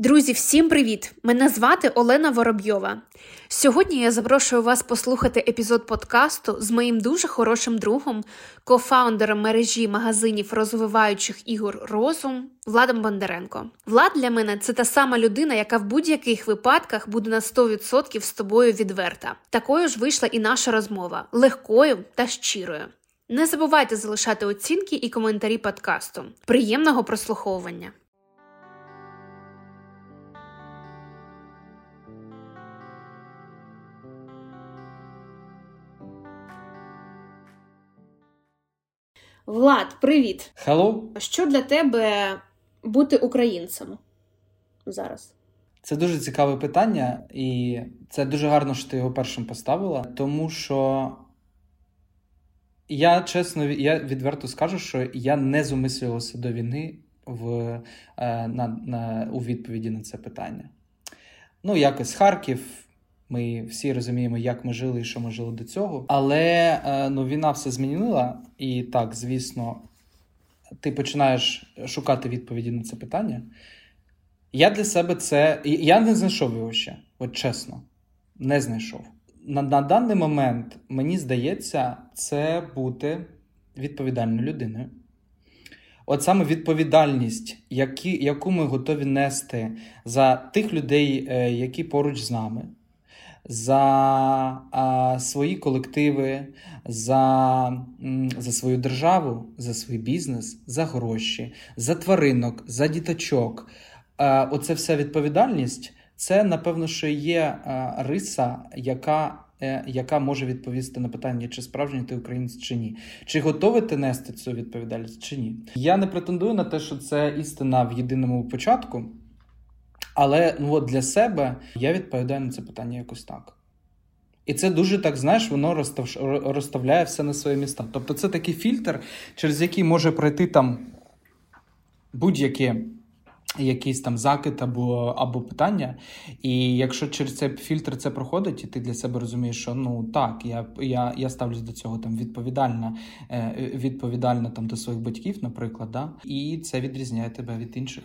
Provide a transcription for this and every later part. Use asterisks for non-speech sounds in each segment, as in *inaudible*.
Друзі, всім привіт! Мене звати Олена Воробйова. Сьогодні я запрошую вас послухати епізод подкасту з моїм дуже хорошим другом, кофаундером мережі магазинів розвиваючих ігор Розум Владом Бондаренко. Влад для мене це та сама людина, яка в будь-яких випадках буде на 100% з тобою відверта. Такою ж вийшла і наша розмова легкою та щирою. Не забувайте залишати оцінки і коментарі подкасту. Приємного прослуховування! Влад, привіт! Hello. Що для тебе бути українцем зараз? Це дуже цікаве питання, і це дуже гарно, що ти його першим поставила, тому що я чесно я відверто скажу, що я не зумислювався до війни в, е, на, на, у відповіді на це питання. Ну, якось Харків. Ми всі розуміємо, як ми жили і що ми жили до цього. Але е, ну, війна все змінила, і так, звісно, ти починаєш шукати відповіді на це питання. Я для себе це. Я не знайшов його ще, от чесно, не знайшов. На, на даний момент, мені здається, це бути відповідальною людиною. От саме відповідальність, які, яку ми готові нести за тих людей, е, які поруч з нами за а, свої колективи, за за свою державу, за свій бізнес, за гроші, за тваринок, за діточок. А, Оце вся відповідальність. Це, напевно, що є а, риса, яка е, яка може відповісти на питання, чи справжній ти українець чи ні. Чи готовий ти нести цю відповідальність чи ні? Я не претендую на те, що це істина в єдиному початку. Але ну от для себе я відповідаю на це питання якось так. І це дуже так, знаєш, воно розстав... розставляє все на свої міста. Тобто це такий фільтр, через який може пройти там будь-які якийсь там закид або або питання. І якщо через цей фільтр це проходить, і ти для себе розумієш, що ну так, я я, я ставлюсь до цього там відповідально е, відповідально там до своїх батьків, наприклад, да? і це відрізняє тебе від інших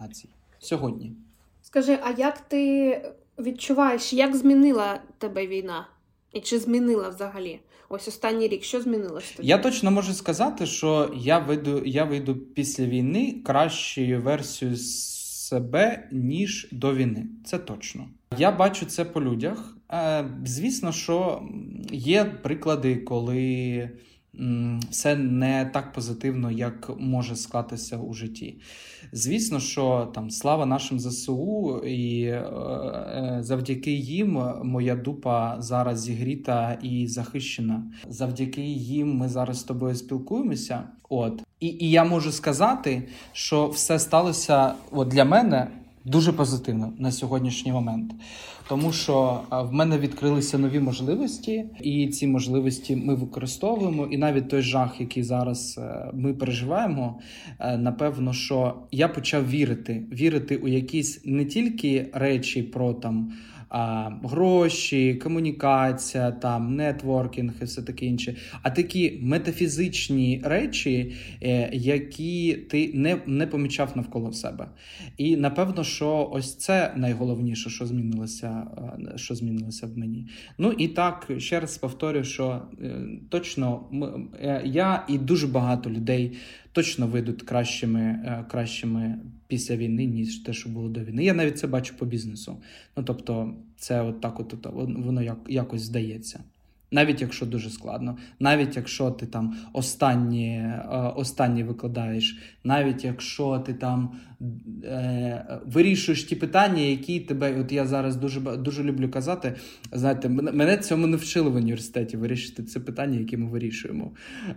націй сьогодні. Скажи, а як ти відчуваєш, як змінила тебе війна? І чи змінила взагалі? Ось останній рік, що змінилося? Тобі? Я точно можу сказати, що я вийду, я вийду після війни кращою версією себе, ніж до війни. Це точно. Я бачу це по людях. Е, звісно, що є приклади, коли все не так позитивно, як може склатися у житті. Звісно, що там слава нашим ЗСУ, і е, е, завдяки їм моя дупа зараз зігріта і захищена. Завдяки їм ми зараз з тобою спілкуємося. От і, і я можу сказати, що все сталося от для мене дуже позитивно на сьогоднішній момент тому що в мене відкрилися нові можливості, і ці можливості ми використовуємо. І навіть той жах, який зараз е, ми переживаємо, е, напевно, що я почав вірити, вірити у якісь не тільки речі про там а, гроші, комунікація, там нетворкінг і все таке інше, а такі метафізичні речі, е, які ти не не помічав навколо себе. І напевно, що ось це найголовніше, що змінилося, е, що змінилося в мені. Ну і так ще раз повторю, що е, точно я і дуже багато людей точно вийдуть кращими е, кращими після війни, ніж те, що було до війни. Я навіть це бачу по бізнесу. Ну тобто, це от так от, воно як, якось здається. Навіть якщо дуже складно, навіть якщо ти там останні е, останні викладаєш, навіть якщо ти там е, вирішуєш ті питання, які тебе, от я зараз дуже дуже люблю казати. Знаєте, мене цьому не вчили в університеті вирішити це питання, які ми вирішуємо.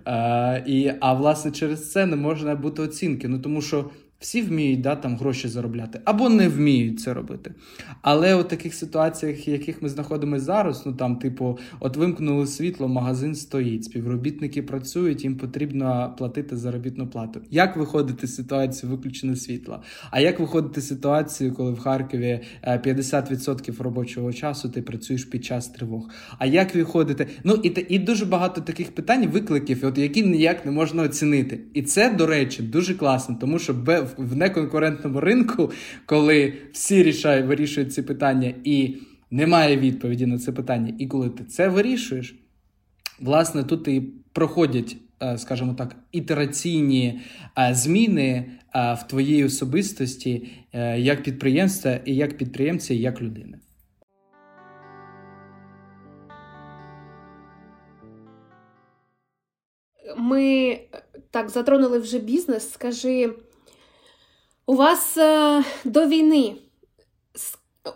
Е, і, А власне через це не можна бути оцінки. Ну тому що всі вміють да, там гроші заробляти або не вміють це робити. Але у таких ситуаціях, яких ми знаходимося зараз, ну там, типу, от вимкнули світло, магазин стоїть, співробітники працюють, їм потрібно платити заробітну плату. Як виходити з ситуації виключення світла? А як виходити з ситуації, коли в Харкові 50% е, робочого часу ти працюєш під час тривог? А як виходити? Ну і і дуже багато таких питань, викликів, от які ніяк не можна оцінити. І це, до речі, дуже класно, тому що в в неконкурентному ринку, коли всі рішають, вирішують ці питання і немає відповіді на це питання. І коли ти це вирішуєш, власне, тут і проходять, е, скажімо так, ітераційні е, зміни е, в твоїй особистості як підприємства, і як підприємця, і як людини. Ми так затронули вже бізнес. Скажи, у вас до війни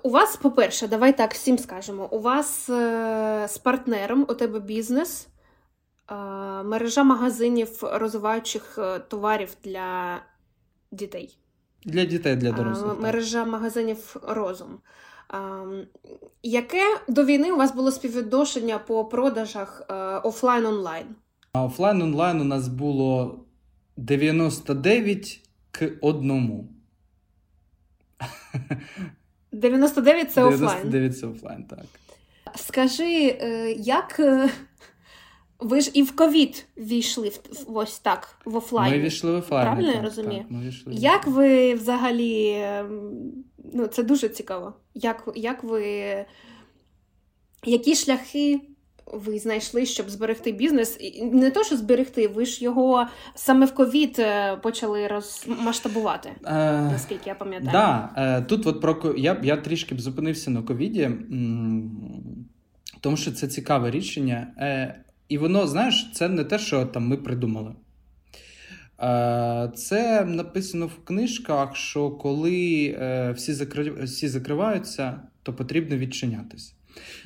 у вас, по-перше, давай так всім скажемо. У вас е, з партнером у тебе бізнес, е, мережа магазинів розвиваючих е, товарів для дітей. Для дітей, для дорослих. Мережа так. магазинів розум. Яке до війни у вас було співвідношення по продажах офлайн онлайн? Офлайн онлайн у нас було 99 к 1. 99 це офлайн. 99 це офлайн, так. Скажи, е, як е, ви ж і в ковід війшли ось так в офлайн? Ми війшли в офлайн. Правильно так, я розумію? Так, ми війшли Як ви взагалі, ем, ну це дуже цікаво. Як, Як ви. Які шляхи ви знайшли, щоб зберегти бізнес? Не то, що зберегти, ви ж його саме в ковід е, почали розмасштабувати, е, наскільки я пам'ятаю. Да, е, Тут от про я я трішки б зупинився на ковіді, тому що це цікаве рішення. Е, і воно, знаєш, це не те, що там ми придумали. Е, це написано в книжках, що коли всі, закри... всі закриваються, то потрібно відчинятися.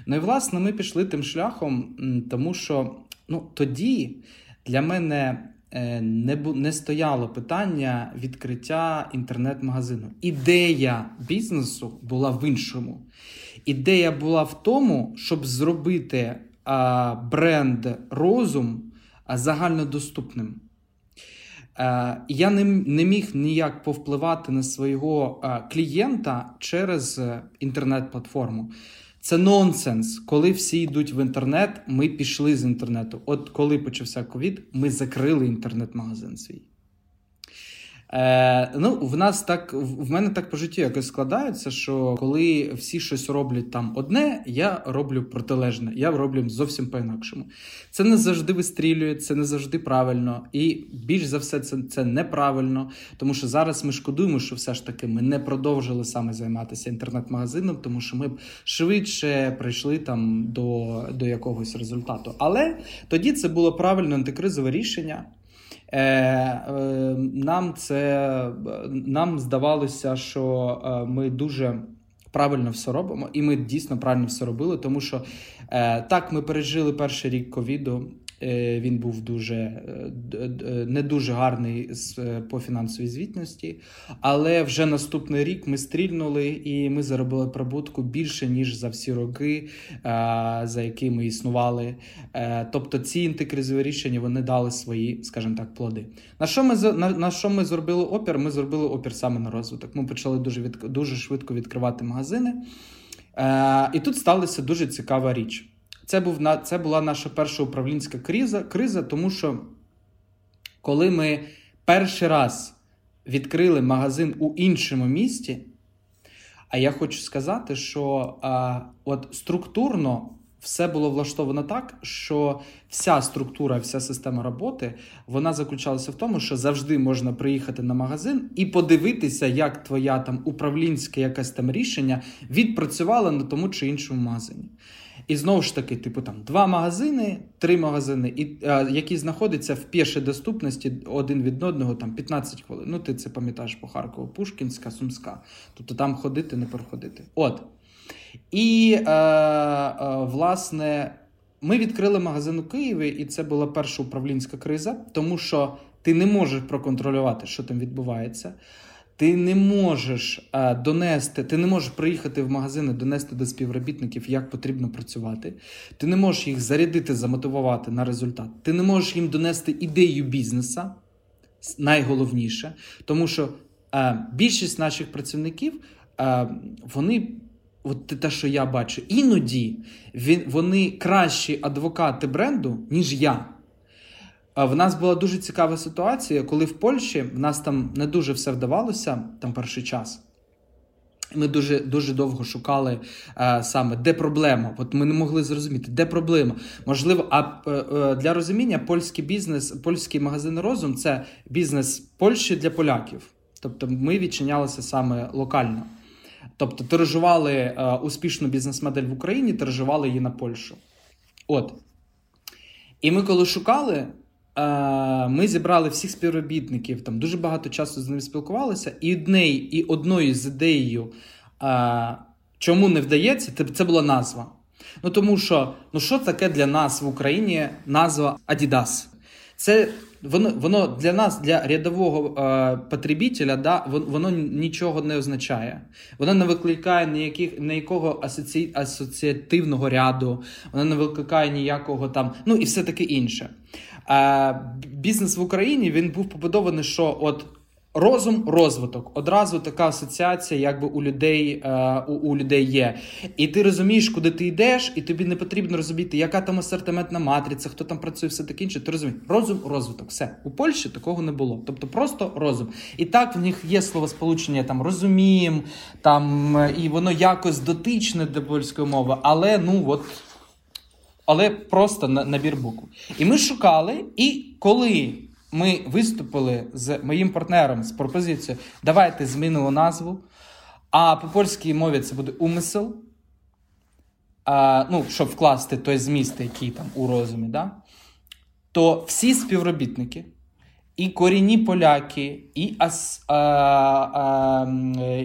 Ну і власне ми пішли тим шляхом, тому що ну, тоді для мене е, не не стояло питання відкриття інтернет-магазину. Ідея бізнесу була в іншому. Ідея була в тому, щоб зробити а, бренд розум загальнодоступним. Е, я не, не міг ніяк повпливати на свого клієнта через е, інтернет-платформу. Це нонсенс. Коли всі йдуть в інтернет, ми пішли з інтернету. От коли почався ковід, ми закрили інтернет-магазин свій. Е, Ну, в нас так в мене так по житті якось складається, що коли всі щось роблять там одне, я роблю протилежне, я роблю зовсім по-інакшому. Це не завжди вистрілює, це не завжди правильно, і більш за все, це це неправильно, тому що зараз ми шкодуємо, що все ж таки ми не продовжили саме займатися інтернет-магазином, тому що ми б швидше прийшли там до, до якогось результату. Але тоді це було правильне антикризове рішення. Е, е, Нам це нам здавалося, що е, ми дуже правильно все робимо, і ми дійсно правильно все робили, тому що е, так ми пережили перший рік ковіду. Е, він був дуже е, не дуже гарний е, по фінансовій звітності, але вже наступний рік ми стрільнули і ми заробили прибутку більше ніж за всі роки, за які ми існували. Тобто ці інтекризові рішення вони дали свої, скажімо так, плоди. На що ми на, на що ми зробили опір? Ми зробили опір саме на розвиток. Ми почали дуже від, дуже швидко відкривати магазини. І тут сталася дуже цікава річ. Це був це була наша перша управлінська криза, криза, тому що коли ми перший раз відкрили магазин у іншому місті, а я хочу сказати, що а, от структурно все було влаштовано так, що вся структура, вся система роботи вона заключалася в тому, що завжди можна приїхати на магазин і подивитися, як твоя там управлінське якесь там рішення відпрацювало на тому чи іншому магазині. І знову ж таки, типу, там два магазини, три магазини, і, а, які знаходяться в пішій доступності один від одного там 15 хвилин. Ну, ти це пам'ятаєш по Харкову, Пушкінська, Сумська. Тобто там ходити, не проходити. От. І, е, е, власне, ми відкрили магазин у Києві, і це була перша управлінська криза, тому що ти не можеш проконтролювати, що там відбувається. Ти не можеш а, е, донести, ти не можеш приїхати в магазини, донести до співробітників, як потрібно працювати. Ти не можеш їх зарядити, замотивувати на результат. Ти не можеш їм донести ідею бізнеса, найголовніше, тому що а, е, більшість наших працівників а, е, вони. От те, що я бачу, іноді він, вони кращі адвокати бренду, ніж я. В нас була дуже цікава ситуація, коли в Польщі в нас там не дуже все вдавалося, там перший час. Ми дуже дуже довго шукали а, саме де проблема. От ми не могли зрозуміти, де проблема. Можливо, а а, для розуміння польський бізнес, польський магазин розум це бізнес Польщі для поляків. Тобто ми відчинялися саме локально. Тобто тиражували а, успішну бізнес-модель в Україні, тиражували її на Польщу. От. І ми, коли шукали, ми зібрали всіх співробітників, там дуже багато часу з ними спілкувалися, і однею, і одною з ідеєю, чому не вдається, це була назва. Ну тому що ну що таке для нас в Україні назва Adidas? Це воно воно для нас, для рядового е, потребителя, да, воно нічого не означає. Воно не викликає ніяких ніякого асоці, асоціативного ряду, воно не викликає ніякого там, ну і все таке інше. Е, Бізнес в Україні він був побудований, що от Розум, розвиток. Одразу така асоціація, якби у людей е, у, у людей є. І ти розумієш, куди ти йдеш, і тобі не потрібно розуміти, яка там асортиментна матриця, хто там працює, все таке інше. Ти розумієш, розум, розвиток. Все. У Польщі такого не було. Тобто просто розум. І так в них є словосполучення там розумієм, там, і воно якось дотичне до польської мови, але ну от. Але просто набір букв. І ми шукали, і коли ми виступили з моїм партнером з пропозицією давайте змінимо назву. А по польській мові це буде умисел. А, Ну, щоб вкласти той зміст, який там у розумі, да? то всі співробітники, і корінні поляки, і ас, а, а,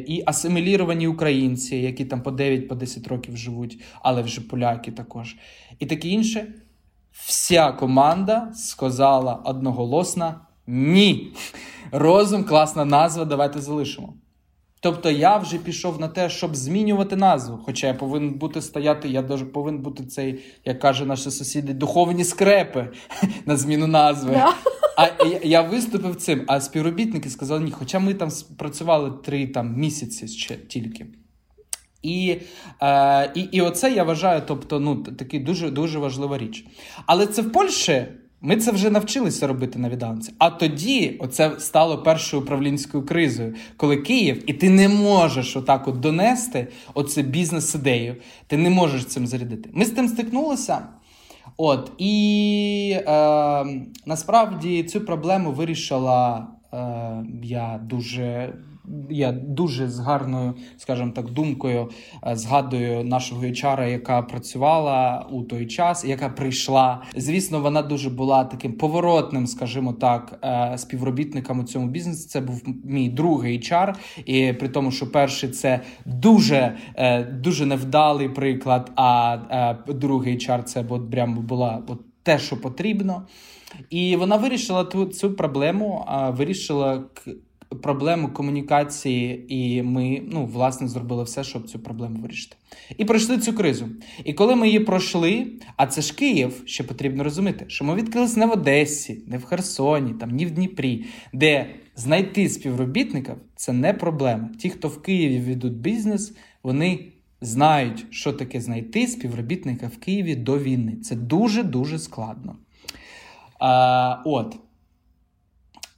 і асиміліровані українці, які там по 9-10 по років живуть, але вже поляки також, і таке інше. Вся команда сказала одноголосно ні. Розум, класна назва, давайте залишимо. Тобто я вже пішов на те, щоб змінювати назву. Хоча я повинен бути стояти, я даже повинен бути цей, як каже наші сусіди, духовні скрепи *laughs* на зміну назви. Yeah. А я, я виступив цим, а співробітники сказали ні. Хоча ми там працювали три там, місяці ще тільки. І е, і, і оце я вважаю, тобто, ну, такий дуже дуже важлива річ. Але це в Польщі ми це вже навчилися робити на відданці. А тоді оце стало першою управлінською кризою, коли Київ, і ти не можеш отак от донести оце бізнес-ідею. Ти не можеш цим зарядити. Ми з тим стикнулися. От, І е, насправді цю проблему вирішила е, я дуже я дуже з гарною, скажімо так, думкою е, згадую нашого HR, яка працювала у той час, яка прийшла. Звісно, вона дуже була таким поворотним, скажімо так, е, співробітником у цьому бізнесі. Це був мій другий HR, і при тому, що перший це дуже е, дуже невдалий приклад. А другий HR це от прямо була от те, що потрібно. І вона вирішила ту цю проблему, вирішила проблему комунікації, і ми ну, власне зробили все, щоб цю проблему вирішити. І пройшли цю кризу. І коли ми її пройшли, а це ж Київ, ще потрібно розуміти, що ми відкрилися не в Одесі, не в Херсоні, там ні в Дніпрі, де знайти співробітників це не проблема. Ті, хто в Києві ведуть бізнес, вони. Знають, що таке знайти співробітника в Києві до війни. Це дуже дуже складно. А, От.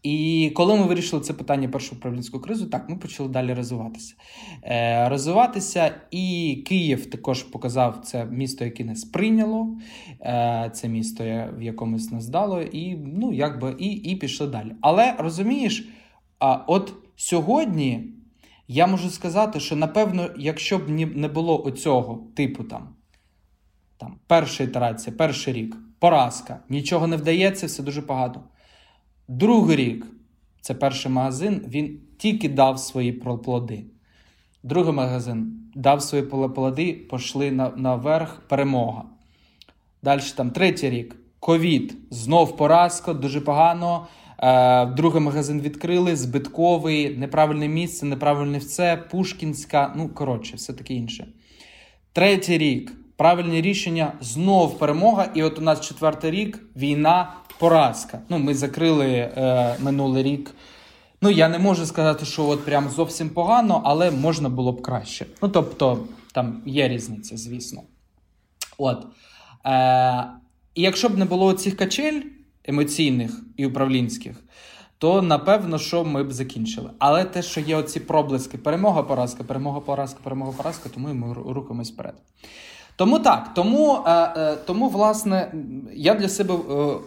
І коли ми вирішили це питання першу управлінську кризу, так ми почали далі розвиватися. Е, Розвиватися, і Київ також показав це місто, яке нас прийняло, е, це місто, в якомусь нас дало, і ну, якби, і, і пішли далі. Але розумієш, а от сьогодні я можу сказати, що напевно, якщо б не було оцього типу там, там перша ітерація, перший рік, поразка, нічого не вдається, все дуже багато. Другий рік це перший магазин, він тільки дав свої плоди. Другий магазин дав свої плоди, пішли наверх перемога. Далі там третій рік ковід. Знов поразка, дуже погано. Е, Другий магазин відкрили, збитковий, неправильне місце, неправильне все, Пушкінська, ну, коротше, все таке інше. Третій рік. Правильне рішення, знов перемога. І от у нас четвертий рік війна, поразка. Ну, Ми закрили е, минулий рік. Ну, я не можу сказати, що от прям зовсім погано, але можна було б краще. Ну, тобто, там є різниця, звісно. От. Е, І якщо б не було цих качель, емоційних і управлінських, то напевно, що ми б закінчили. Але те, що є оці проблиски, перемога, поразка, перемога, поразка, перемога, поразка, тому ми рухаємось вперед. Тому так, тому, е, е, тому, власне, я для себе е,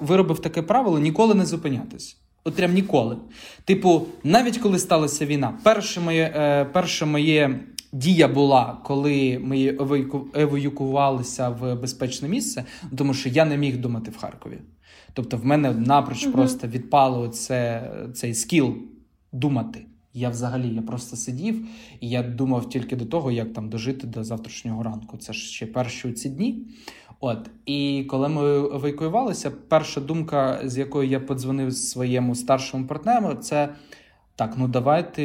виробив таке правило ніколи не зупинятись. От прям ніколи. Типу, навіть коли сталася війна, перше моє, е, перше моє дія була, коли ми евакуювалися в безпечне місце, тому що я не міг думати в Харкові. Тобто, в мене напроч угу. просто відпало це, цей скіл думати. Я взагалі я просто сидів і я думав тільки до того, як там дожити до завтрашнього ранку. Це ж ще перші ці дні. От і коли ми евакуювалися, перша думка, з якою я подзвонив своєму старшому партнеру, це так: ну давайте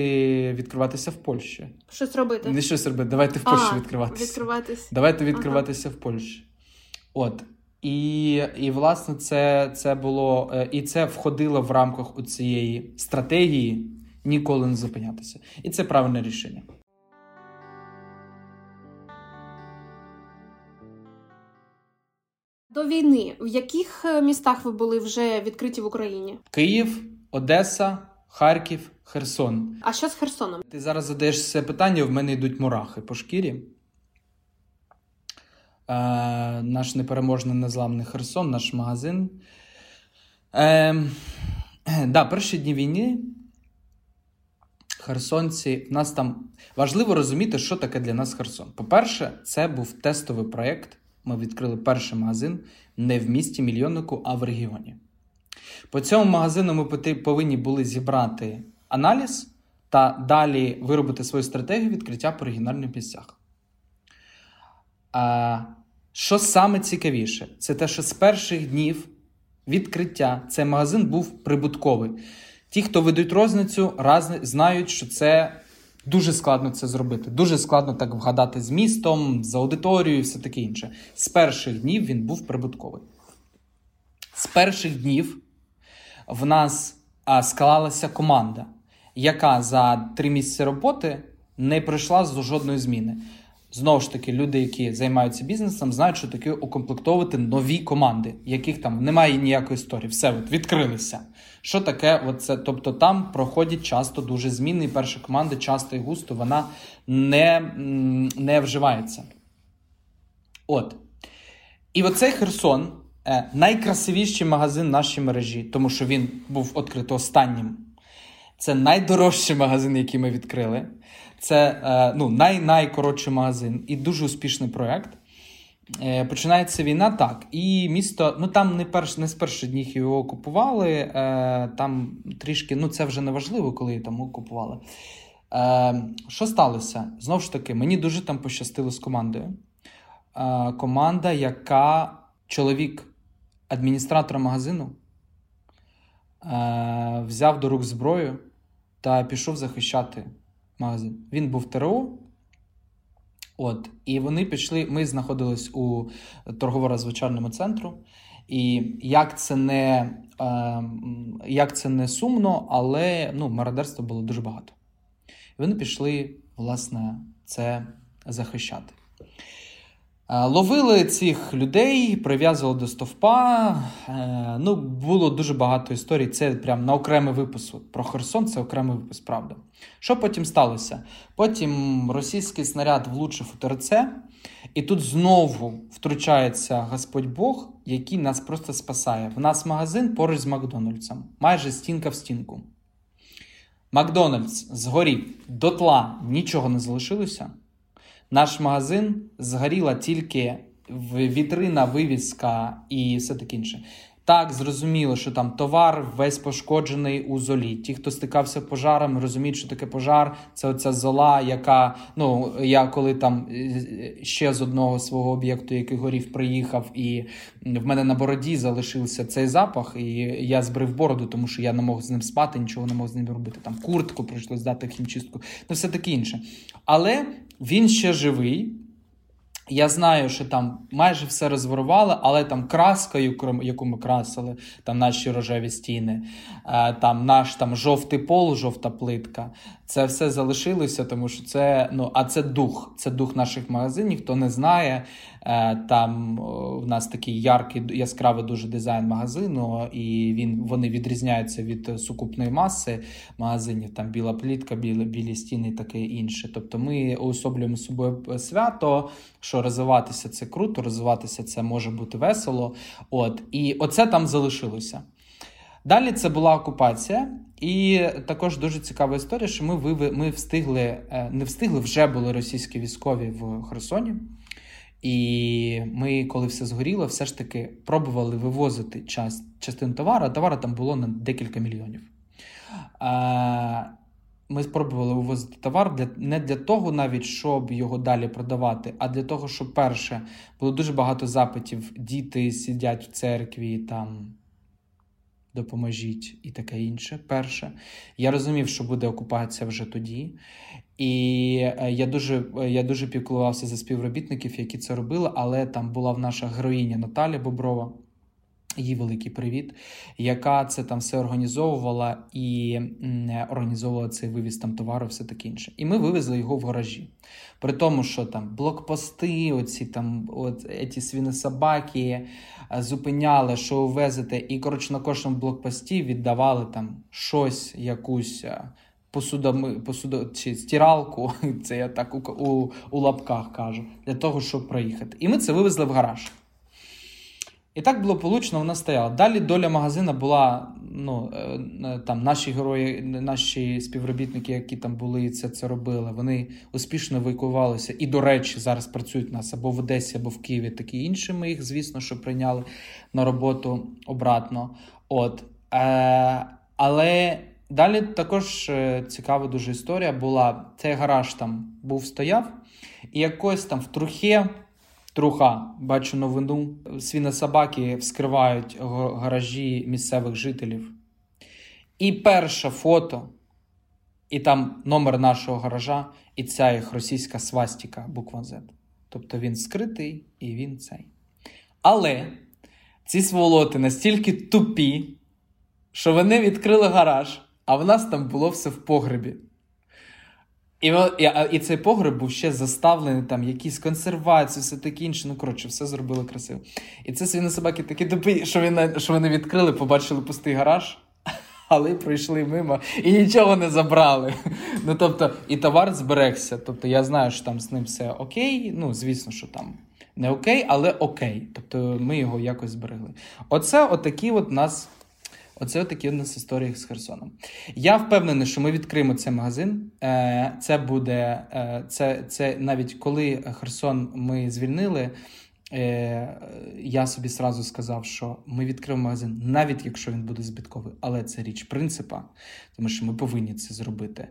відкриватися в Польщі. Щось робити? Не щось робити, давайте в Польщі відкриватися. Відкриватись. Давайте відкриватися ага. в Польщі. От. І, і власне, це це було е, і це входило в рамках у цієї стратегії ніколи не зупинятися. І це правильне рішення. До війни в яких е, містах ви були вже відкриті в Україні? Київ, Одеса, Харків, Херсон. А що з Херсоном? Ти зараз задаєш це питання, в мене йдуть мурахи по шкірі. Е, Наш непереможний незламний Херсон, наш магазин. Е, *clears throat* да, Перші дні війни Херсонці, в нас там важливо розуміти, що таке для нас Херсон. По-перше, це був тестовий проєкт. Ми відкрили перший магазин не в місті мільйоннику, а в регіоні. По цьому магазину ми повинні були зібрати аналіз та далі виробити свою стратегію відкриття по регіональних місцях. А, Що саме цікавіше, це те, що з перших днів відкриття цей магазин був прибутковий. Ті, хто ведуть розницю, раз, знають, що це дуже складно це зробити. Дуже складно так вгадати з містом, з аудиторією і все таке інше. З перших днів він був прибутковий. З перших днів в нас а, склалася команда, яка за три місяці роботи не пройшла з жодної зміни. Знову ж таки, люди, які займаються бізнесом, знають, що таке укомплектовувати нові команди, яких там немає ніякої історії. Все от відкрилися. Що таке? Оце? Тобто там проходять часто дуже зміни, і перша команда часто і густо вона не, не вживається. От. І оцей Херсон е, найкрасивіший магазин в нашій мережі, тому що він був відкритий останнім. Це найдорожчий магазин, який ми відкрили. Це е, ну, най-найкоротший магазин і дуже успішний проєкт. Е, починається війна, так. І місто, ну там не перш, не з перших днів його окупували. Е, там трішки, ну це вже не важливо, коли там окупували. Що сталося? Знову ж таки, мені дуже там пощастило з командою. Команда, яка чоловік адміністратора магазину взяв до рук зброю та пішов захищати магазин. Він був ТРО. От, І вони пішли. Ми знаходились у торгово-розвичальному центру. І як це не е, як це не сумно, але ну, мародерства було дуже багато. І вони пішли, власне, це захищати. Е, ловили цих людей, прив'язували до стовпа. Е, ну, Було дуже багато історій. Це прям на окремий випуск. Про Херсон це окремий випуск, правда. Що потім сталося? Потім російський снаряд влучив у ТРЦ, і тут знову втручається Господь Бог, який нас просто спасає. В нас магазин поруч з Макдональдсом, майже стінка в стінку. Макдональдс згорів дотла нічого не залишилося. Наш магазин згоріла тільки вітрина, вивіска і все таке інше. Так, зрозуміло, що там товар весь пошкоджений у золі. Ті, хто стикався пожаром, розуміють, що таке пожар. Це оця зола, яка ну я коли там е, ще з одного свого об'єкту, який горів, приїхав, і в мене на бороді залишився цей запах, і я збрив бороду, тому що я не мог з ним спати, нічого не мог з ним робити. Там куртку прийшлось дати хімчистку, ну все таке інше. Але він ще живий. Я знаю, що там майже все розворували, але там краскою, яку ми красили, там наші рожеві стіни, е, там наш там жовтий пол, жовта плитка. Це все залишилося, тому що це ну, а це дух. Це дух наших магазинів. Хто не знає, е, там в нас такий яркий, яскравий дуже дизайн магазину, і він вони відрізняються від сукупної маси магазинів. Там біла плітка, білі, білі стіни і таке інше. Тобто ми уособлюємо собою свято що розвиватися це круто, розвиватися це може бути весело. От І оце там залишилося. Далі це була окупація, і також дуже цікава історія, що ми ми встигли, е, не встигли, вже були російські військові в Херсоні. І ми, коли все згоріло, все ж таки пробували вивозити час, частину товару, а товару там було на декілька мільйонів. Ми спробували вивозити товар для не для того, навіть щоб його далі продавати, а для того, щоб перше було дуже багато запитів. Діти сидять в церкві там. Допоможіть і таке інше. Перше. Я розумів, що буде окупація вже тоді. І е, я дуже я дуже піклувався за співробітників, які це робили, але там була в наша героїня Наталя Боброва. Їй великий привіт, яка це там все організовувала і організовувала цей вивіз там товару, все таке інше. І ми вивезли його в гаражі. При тому, що там блокпости, оці там от ці свинособаки е, зупиняли, що везете, і коротше на кожному блокпості віддавали там щось, якусь е, посудами, посудо, чи стиралку, *laughs* це я так у, у, у лапках кажу, для того, щоб проїхати. І ми це вивезли в гараж. І так було получено, вона стояла. Далі доля магазина була. ну, е, е, там Наші герої, наші співробітники, які там були і це це робили, вони успішно евакуювалися. І, до речі, зараз працюють у нас або в Одесі, або в Києві, такі інші. Ми їх, звісно, що прийняли на роботу обратно. От. Е, Але далі також е, цікава дуже історія була. Цей гараж там був стояв, і якось там в трухе. Труха, бачу новину. Свінособаки вскривають гаражі місцевих жителів. І перше фото, і там номер нашого гаража, і ця їх російська свастіка, буква Z. Тобто він скритий і він цей. Але ці сволоти настільки тупі, що вони відкрили гараж, а в нас там було все в погребі. І і, цей погреб був ще заставлений, там якісь консервації, все таке інше. Ну, коротше, все зробили красиво. І це свині собаки такі тупі, що він, що вони відкрили, побачили пустий гараж, *laughs* але пройшли мимо і нічого не забрали. Ну, тобто, і товар зберегся. Тобто, я знаю, що там з ним все окей. Ну, звісно, що там не окей, але окей. Тобто, ми його якось зберегли. Оце отакі от нас. Оце такі у нас історії з Херсоном. Я впевнений, що ми відкриємо цей магазин. Е, це буде е, це, це навіть коли Херсон ми звільнили. Е, я собі сразу сказав, що ми відкриємо магазин, навіть якщо він буде збитковий, але це річ принципа, тому що ми повинні це зробити.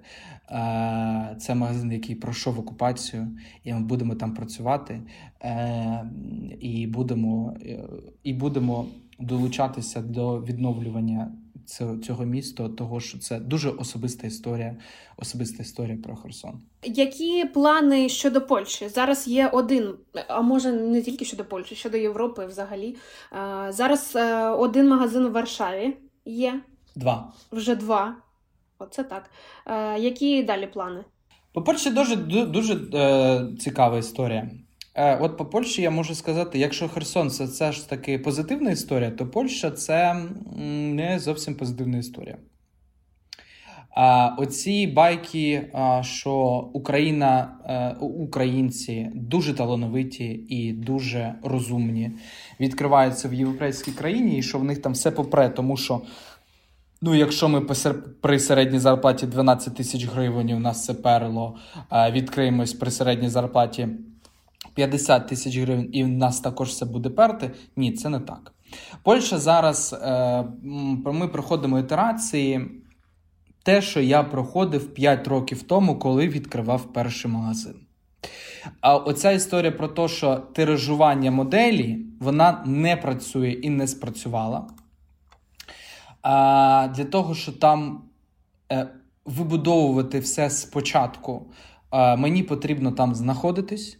Це магазин, який пройшов окупацію, і ми будемо там працювати, і будемо, і будемо долучатися до відновлювання цього міста, того що це дуже особиста історія, особиста історія про Херсон. Які плани щодо Польщі? Зараз є один, а може не тільки щодо Польщі, щодо Європи взагалі. Зараз е, один магазин у Варшаві є. Два. Вже два. Оце так. Е, які далі плани? По-перше, дуже дуже е, цікава історія. Е, от по Польщі я можу сказати, якщо Херсон це, це ж таки позитивна історія, то Польща це не зовсім позитивна історія. А Оці байки, що Україна, е, українці дуже талановиті і дуже розумні, відкриваються в європейській країні, і що в них там все попре, тому що. Ну, якщо ми при середній зарплаті 12 тисяч гривень, у нас це перло, відкриємось при середній зарплаті 50 тисяч гривень, і в нас також все буде перти. Ні, це не так. Польща зараз е, ми проходимо ітерації. Те, що я проходив 5 років тому, коли відкривав перший магазин. А оця історія про те, що тиражування моделі вона не працює і не спрацювала. А, Для того, що там е, вибудовувати все спочатку, е, мені потрібно там знаходитись.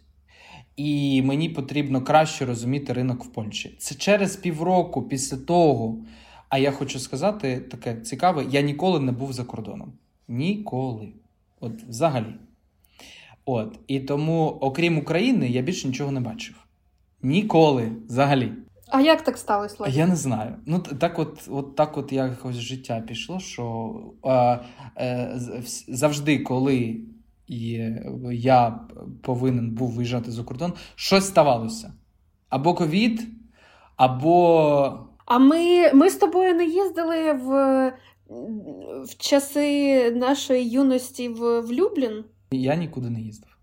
І мені потрібно краще розуміти ринок в Польщі. Це через півроку після того. А я хочу сказати таке цікаве: я ніколи не був за кордоном. Ніколи. От взагалі. От. І тому, окрім України, я більше нічого не бачив. Ніколи взагалі. А як так сталося? Ладі? Я не знаю. Ну так, от от так от якось життя пішло, що е, е, завжди, коли я повинен був виїжджати за кордон, щось ставалося. Або ковід, або. А ми ми з тобою не їздили в в часи нашої юності в, в Люблін? Я нікуди не їздив.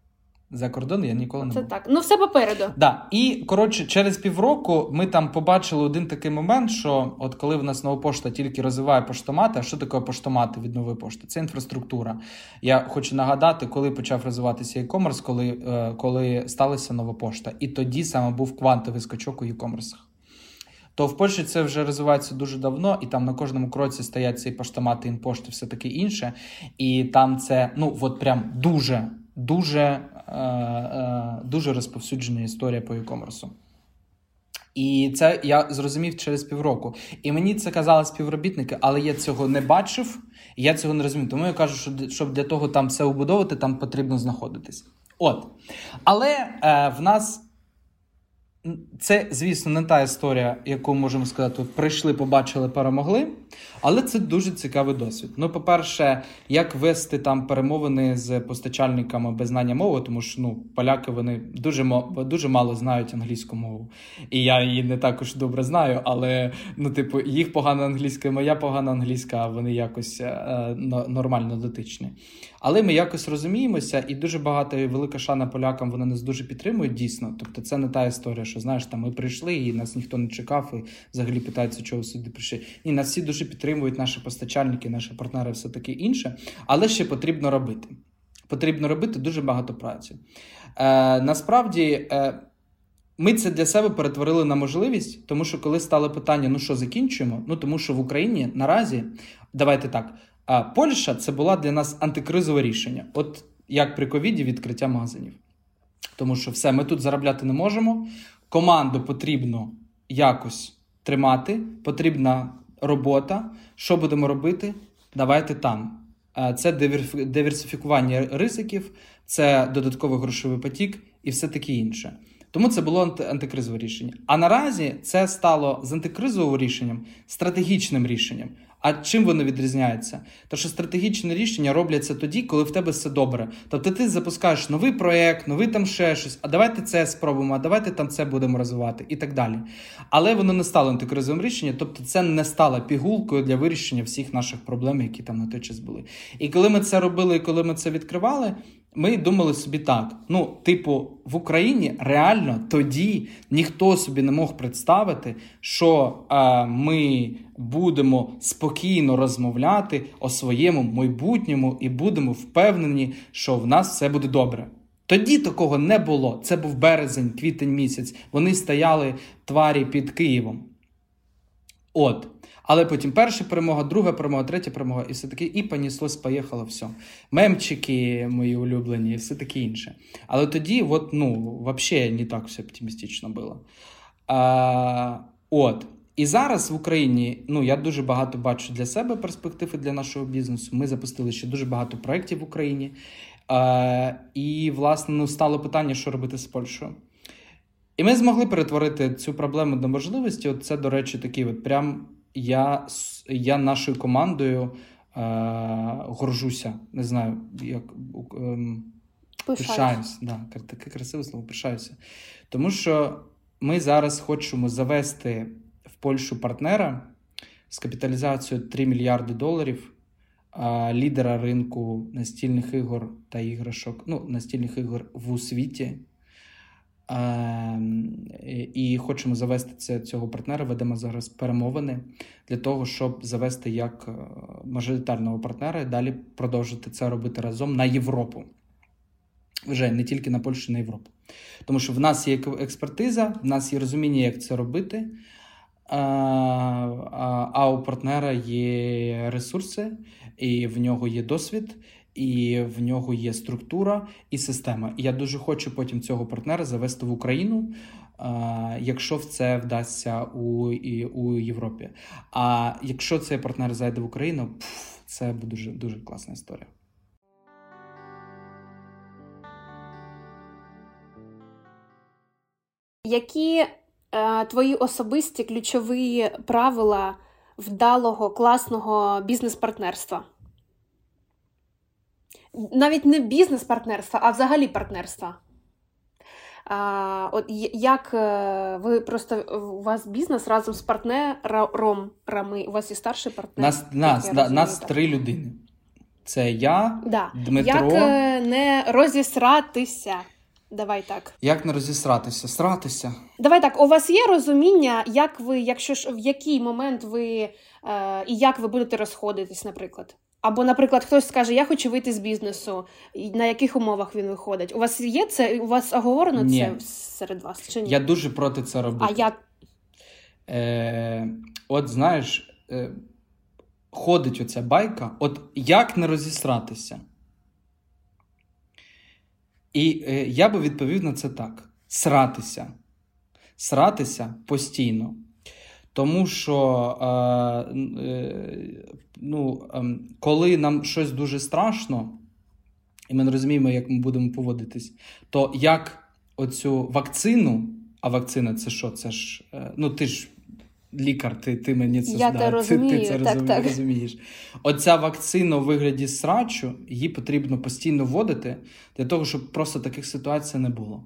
За кордон я ніколи не Це був. так. Ну, все попереду. Да. І коротше, через півроку ми там побачили один такий момент, що от коли в нас нова пошта тільки розвиває поштомати, а що таке поштомати від нової пошти? Це інфраструктура. Я хочу нагадати, коли почав розвиватися e-commerce, коли е, коли сталася нова пошта. І тоді саме був квантовий скачок у e-commerce. То в Польщі це вже розвивається дуже давно, і там на кожному кроці стоять ці поштомати, інпошти, все таке інше. І там це ну от прям дуже дуже е, дуже розповсюджена історія по e-commerce. І це я зрозумів через півроку. І мені це казали співробітники, але я цього не бачив, я цього не розумів. Тому я кажу, що щоб для того там все убудовувати, там потрібно знаходитись. От. Але е, в нас це, звісно, не та історія, яку можемо сказати, прийшли, побачили, перемогли. Але це дуже цікавий досвід. Ну, по-перше, як вести там перемовини з постачальниками без знання мови, тому що ну, поляки вони дуже дуже мало знають англійську мову. І я її не також добре знаю, але ну, типу, їх погана англійська, моя погана англійська, а вони якось е, нормально дотичні. Але ми якось розуміємося, і дуже багато велика шана полякам вони нас дуже підтримують дійсно. Тобто, це не та історія, що знаєш, там ми прийшли, і нас ніхто не чекав, і взагалі питаються, чого сюди прийшли. Ні, нас всі дуже підтримують, наші постачальники, наші партнери, все таке інше. Але ще потрібно робити. Потрібно робити дуже багато праці. Е, Насправді. Е, ми це для себе перетворили на можливість, тому що коли стало питання, ну що закінчуємо? Ну тому що в Україні наразі давайте так. А Польща це була для нас антикризове рішення, от як при ковіді відкриття магазинів. Тому що все, ми тут заробляти не можемо. Команду потрібно якось тримати, потрібна робота. Що будемо робити? Давайте там. Це диверсифікування ризиків, це додатковий грошовий потік і все таке інше. Тому це було антикризове рішення. А наразі це стало з антикризовим рішенням стратегічним рішенням. А чим воно відрізняється? То що стратегічне рішення робляться тоді, коли в тебе все добре. Тобто ти запускаєш новий проєкт, новий там ще щось, а давайте це спробуємо, а давайте там це будемо розвивати і так далі. Але воно не стало антикризовим рішенням, тобто це не стало пігулкою для вирішення всіх наших проблем, які там на той час були. І коли ми це робили, і коли ми це відкривали, ми думали собі так: ну, типу, в Україні реально тоді ніхто собі не мог представити, що е, ми будемо спокійно розмовляти о своєму майбутньому і будемо впевнені, що в нас все буде добре. Тоді такого не було. Це був березень, квітень місяць. Вони стояли тварі під Києвом. От. Але потім перша перемога, друга перемога, третя перемога, і все таки і поніслось, поїхало все. Мемчики мої улюблені, і все таке інше. Але тоді, от, ну, взагалі не так все оптимістично було. А, От. І зараз в Україні ну я дуже багато бачу для себе перспективи для нашого бізнесу. Ми запустили ще дуже багато проєктів в Україні. Е, І, власне, ну, стало питання, що робити з Польщею. І ми змогли перетворити цю проблему на можливості. От це, до речі, такий от прям я я нашою командою е, горжуся. Не знаю, як е, пишаюсь. Да, Таке красиве слово, пишаюся. Тому що ми зараз хочемо завести в Польщу партнера з капіталізацією 3 мільярди доларів. Лідера ринку настільних ігор та іграшок, ну, настільних ігор в світі. Ем, і хочемо завести це, цього партнера. Ведемо зараз перемовини для того, щоб завести як е, мажоритарного партнера і далі продовжити це робити разом на Європу. Вже не тільки на Польщу, на Європу. Тому що в нас є експертиза, в нас є розуміння, як це робити. А у партнера є ресурси, і в нього є досвід, і в нього є структура і система. І я дуже хочу потім цього партнера завести в Україну, якщо це вдасться у у Європі. А якщо цей партнер зайде в Україну, це буде дуже, дуже класна історія. Які е, твої особисті ключові правила вдалого, класного бізнес-партнерства? Навіть не бізнес-партнерства, а взагалі партнерства. А, от Як е, ви просто у вас бізнес разом з партнером, у вас є старший партнер? Нас нас, да, нас три людини. Це я, да. Дмитро. Як е, не розісратися? Давай так. Як не розісратися? Сратися. Давай так. У вас є розуміння, як ви, якщо ж в який момент ви е, і як ви будете розходитись, наприклад? Або, наприклад, хтось скаже, я хочу вийти з бізнесу, на яких умовах він виходить? У вас є це? У вас оговорено ні. це серед вас? чи ні? Я дуже проти це робити. А як? Е, От знаєш, е, ходить оця байка, от як не розісратися? І е, я би відповів на це так: сратися. Сратися постійно. Тому що е, е, ну, е, коли нам щось дуже страшно, і ми не розуміємо, як ми будемо поводитись, то як оцю вакцину, а вакцина це що? Це ж е, ну ти ж лікар, ти ти мені це Я да, ти, ти це так, так. розумієш. Оця вакцина у вигляді срачу, її потрібно постійно вводити для того, щоб просто таких ситуацій не було.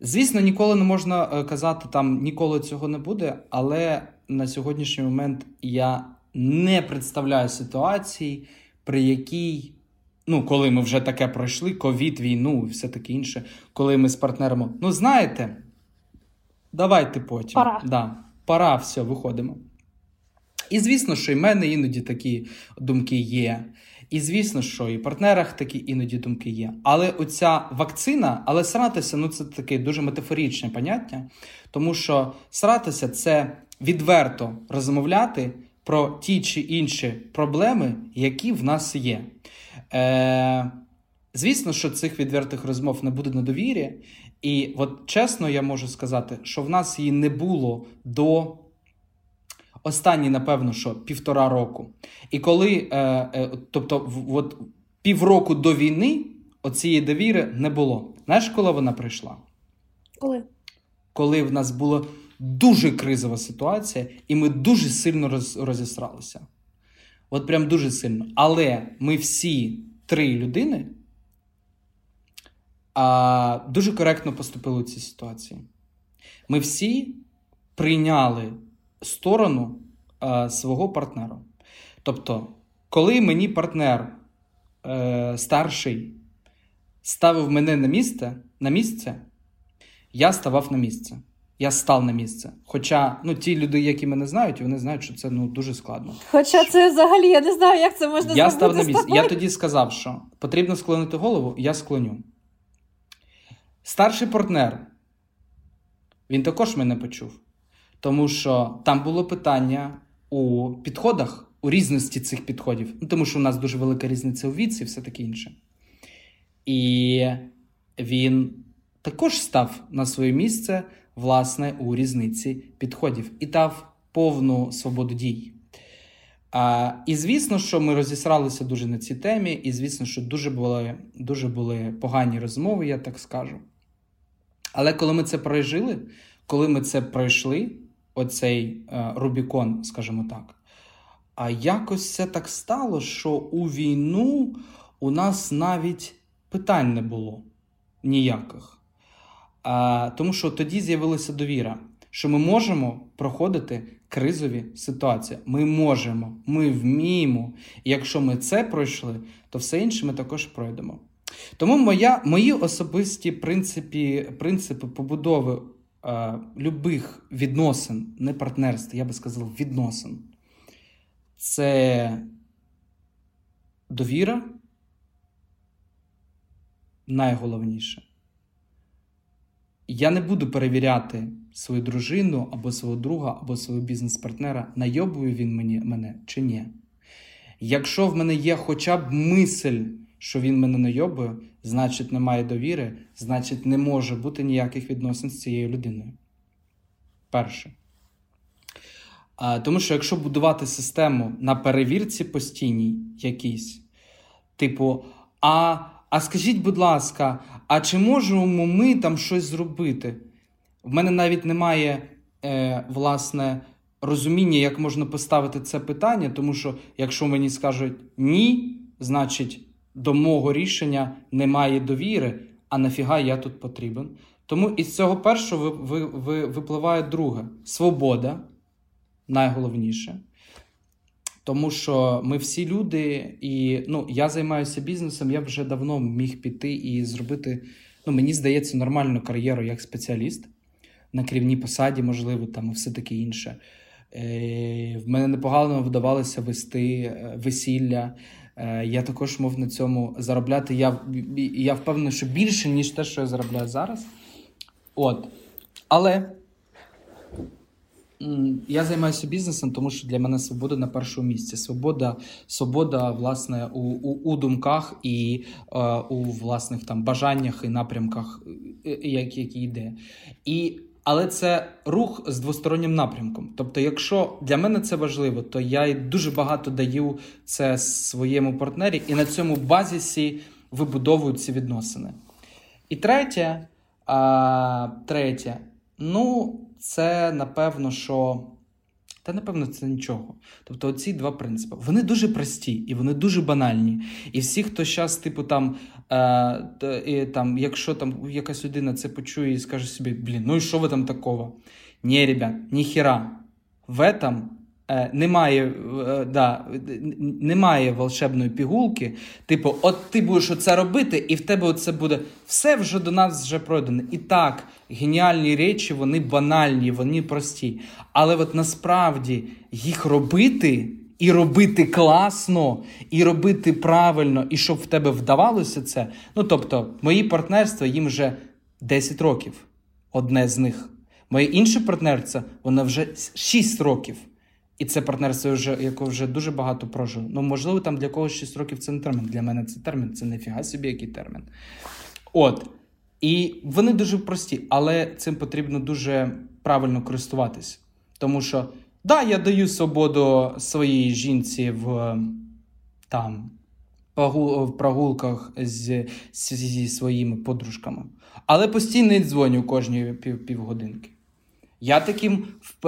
Звісно, ніколи не можна е, казати, там ніколи цього не буде, але на сьогоднішній момент я не представляю ситуації, при якій, ну, коли ми вже таке пройшли, ковід, війну і все таке інше, коли ми з партнером, ну, знаєте, давайте потім. Пора. Да, Пора, все, виходимо. І звісно, що і в мене іноді такі думки є. І звісно, що і в партнерах такі іноді думки є. Але оця вакцина, але сратися ну це таке дуже метафорічне поняття, тому що сратися це відверто розмовляти про ті чи інші проблеми, які в нас є. Е, Звісно, що цих відвертих розмов не буде на довірі. І от чесно, я можу сказати, що в нас її не було до останні, напевно, що півтора року. І коли, е, е, тобто, от півроку до війни оцієї довіри не було. Знаєш, коли вона прийшла? Коли? Коли в нас була дуже кризова ситуація, і ми дуже сильно роз, розісралися. От прям дуже сильно. Але ми всі три людини а, дуже коректно поступили у цій ситуації. Ми всі прийняли сторону е, свого партнера. Тобто, коли мені партнер е, старший ставив мене на місце, на місце, я ставав на місце. Я став на місце. Хоча ну, ті люди, які мене знають, вони знають, що це ну, дуже складно. Хоча це взагалі я не знаю, як це можна Я став на місце. Я тоді сказав, що потрібно склонити голову, я склоню. Старший партнер, він також мене почув. Тому що там було питання у підходах, у різності цих підходів. Ну, Тому що у нас дуже велика різниця у віці і все таке інше. І він також став на своє місце, власне, у різниці підходів і дав повну свободу дій. А, І звісно, що ми розісралися дуже на цій темі, і звісно, що дуже були, дуже були погані розмови, я так скажу. Але коли ми це пережили, коли ми це пройшли, оцей е, Рубікон, скажімо так. А якось це так стало, що у війну у нас навіть питань не було ніяких. А, Тому що тоді з'явилася довіра, що ми можемо проходити кризові ситуації. Ми можемо, ми вміємо. І якщо ми це пройшли, то все інше ми також пройдемо. Тому моя, мої особисті принципи, принципи побудови любих відносин, не партнерств, я би сказав, відносин. Це довіра. Найголовніше. Я не буду перевіряти свою дружину або свого друга, або свого бізнес-партнера, найобує він мені, мене чи ні. Якщо в мене є хоча б мисль, що він мене найобує, значить, немає довіри, значить, не може бути ніяких відносин з цією людиною. Перше. А, Тому що якщо будувати систему на перевірці постійній якійсь, типу, а а скажіть, будь ласка, а чи можемо ми там щось зробити? В мене навіть немає е, власне розуміння, як можна поставити це питання, тому що якщо мені скажуть ні, значить до мого рішення немає довіри, а нафіга я тут потрібен. Тому із цього першого ви, ви, ви, випливає друге свобода, найголовніше. Тому що ми всі люди, і ну, я займаюся бізнесом, я вже давно міг піти і зробити, ну, мені здається, нормальну кар'єру як спеціаліст на керівній посаді, можливо, там і все таке інше. Е, В мене непогано вдавалося вести е, весілля. Е, Я також мов на цьому заробляти. Я я впевнений, що більше, ніж те, що я заробляю зараз. От. Але я займаюся бізнесом, тому що для мене свобода на першому місці. Свобода, свобода, власне, у у, у думках і е, у власних там бажаннях і напрямках, е, як, які йде. І але це рух з двостороннім напрямком. Тобто, якщо для мене це важливо, то я дуже багато даю це своєму партнері, і на цьому базісі вибудовують ці відносини. І третє, а, третє, ну, це напевно, що. Та, напевно, це нічого. Тобто, оці два принципи. Вони дуже прості і вони дуже банальні. І всі, хто зараз, типу, там, е, там, якщо там якась людина це почує і скаже собі, блін, ну і що ви там такого? Ні, ребят, ніхіра. В этом немає е, да, немає волшебної пігулки. Типу, от ти будеш оце робити, і в тебе оце буде все вже до нас вже пройдено. І так, геніальні речі, вони банальні, вони прості. Але от насправді їх робити. І робити класно, і робити правильно, і щоб в тебе вдавалося це. Ну тобто, мої партнерства їм вже 10 років, одне з них. Моє інше партнерство, воно вже 6 років. І це партнерство, вже, яке вже дуже багато прожило. Ну, можливо, там для когось 6 років це не термін. Для мене це термін, це не собі, який термін. От. І вони дуже прості, але цим потрібно дуже правильно користуватися. Тому що, да, я даю свободу своїй жінці в там, в прогулках з, зі своїми подружками, але постійно дзвоню кожні пів, півгодинки. Я таким